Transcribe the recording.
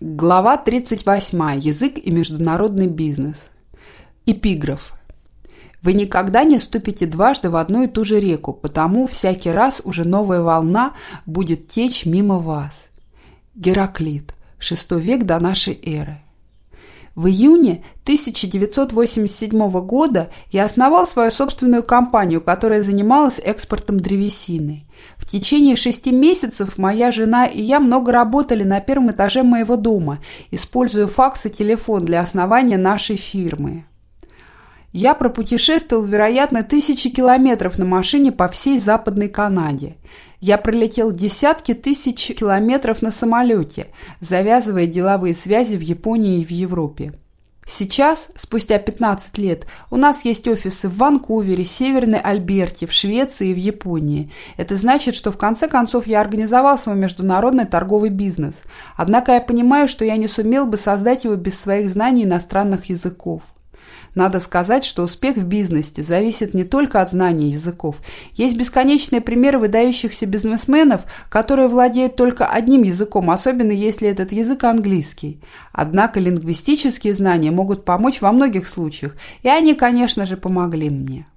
Глава 38. Язык и международный бизнес. Эпиграф. Вы никогда не ступите дважды в одну и ту же реку, потому всякий раз уже новая волна будет течь мимо вас. Гераклит. VI век до нашей эры. В июне 1987 года я основал свою собственную компанию, которая занималась экспортом древесины. В течение шести месяцев моя жена и я много работали на первом этаже моего дома, используя факс и телефон для основания нашей фирмы. Я пропутешествовал, вероятно, тысячи километров на машине по всей Западной Канаде. Я пролетел десятки тысяч километров на самолете, завязывая деловые связи в Японии и в Европе. Сейчас, спустя 15 лет, у нас есть офисы в Ванкувере, Северной Альберте, в Швеции и в Японии. Это значит, что в конце концов я организовал свой международный торговый бизнес. Однако я понимаю, что я не сумел бы создать его без своих знаний иностранных языков. Надо сказать, что успех в бизнесе зависит не только от знания языков. Есть бесконечные примеры выдающихся бизнесменов, которые владеют только одним языком, особенно если этот язык английский. Однако лингвистические знания могут помочь во многих случаях, и они, конечно же, помогли мне.